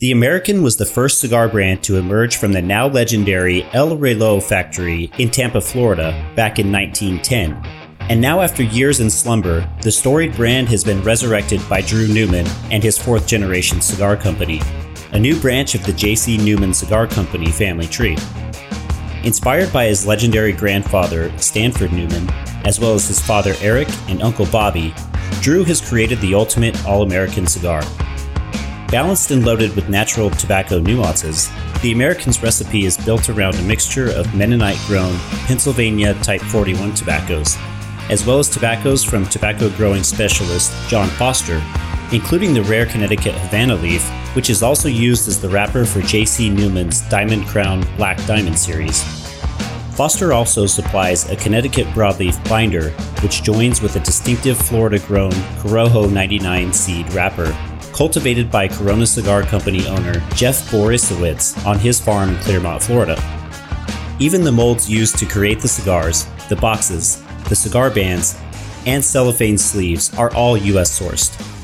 The American was the first cigar brand to emerge from the now legendary El Reloj factory in Tampa, Florida, back in 1910. And now, after years in slumber, the storied brand has been resurrected by Drew Newman and his fourth generation cigar company, a new branch of the J.C. Newman Cigar Company family tree. Inspired by his legendary grandfather, Stanford Newman, as well as his father Eric and Uncle Bobby, Drew has created the ultimate all American cigar. Balanced and loaded with natural tobacco nuances, the American's recipe is built around a mixture of Mennonite grown Pennsylvania Type 41 tobaccos, as well as tobaccos from tobacco growing specialist John Foster, including the rare Connecticut Havana leaf, which is also used as the wrapper for J.C. Newman's Diamond Crown Black Diamond series. Foster also supplies a Connecticut broadleaf binder, which joins with a distinctive Florida grown Corojo 99 seed wrapper cultivated by Corona Cigar Company owner Jeff Borysiewicz on his farm in Clermont, Florida. Even the molds used to create the cigars, the boxes, the cigar bands, and cellophane sleeves are all US sourced.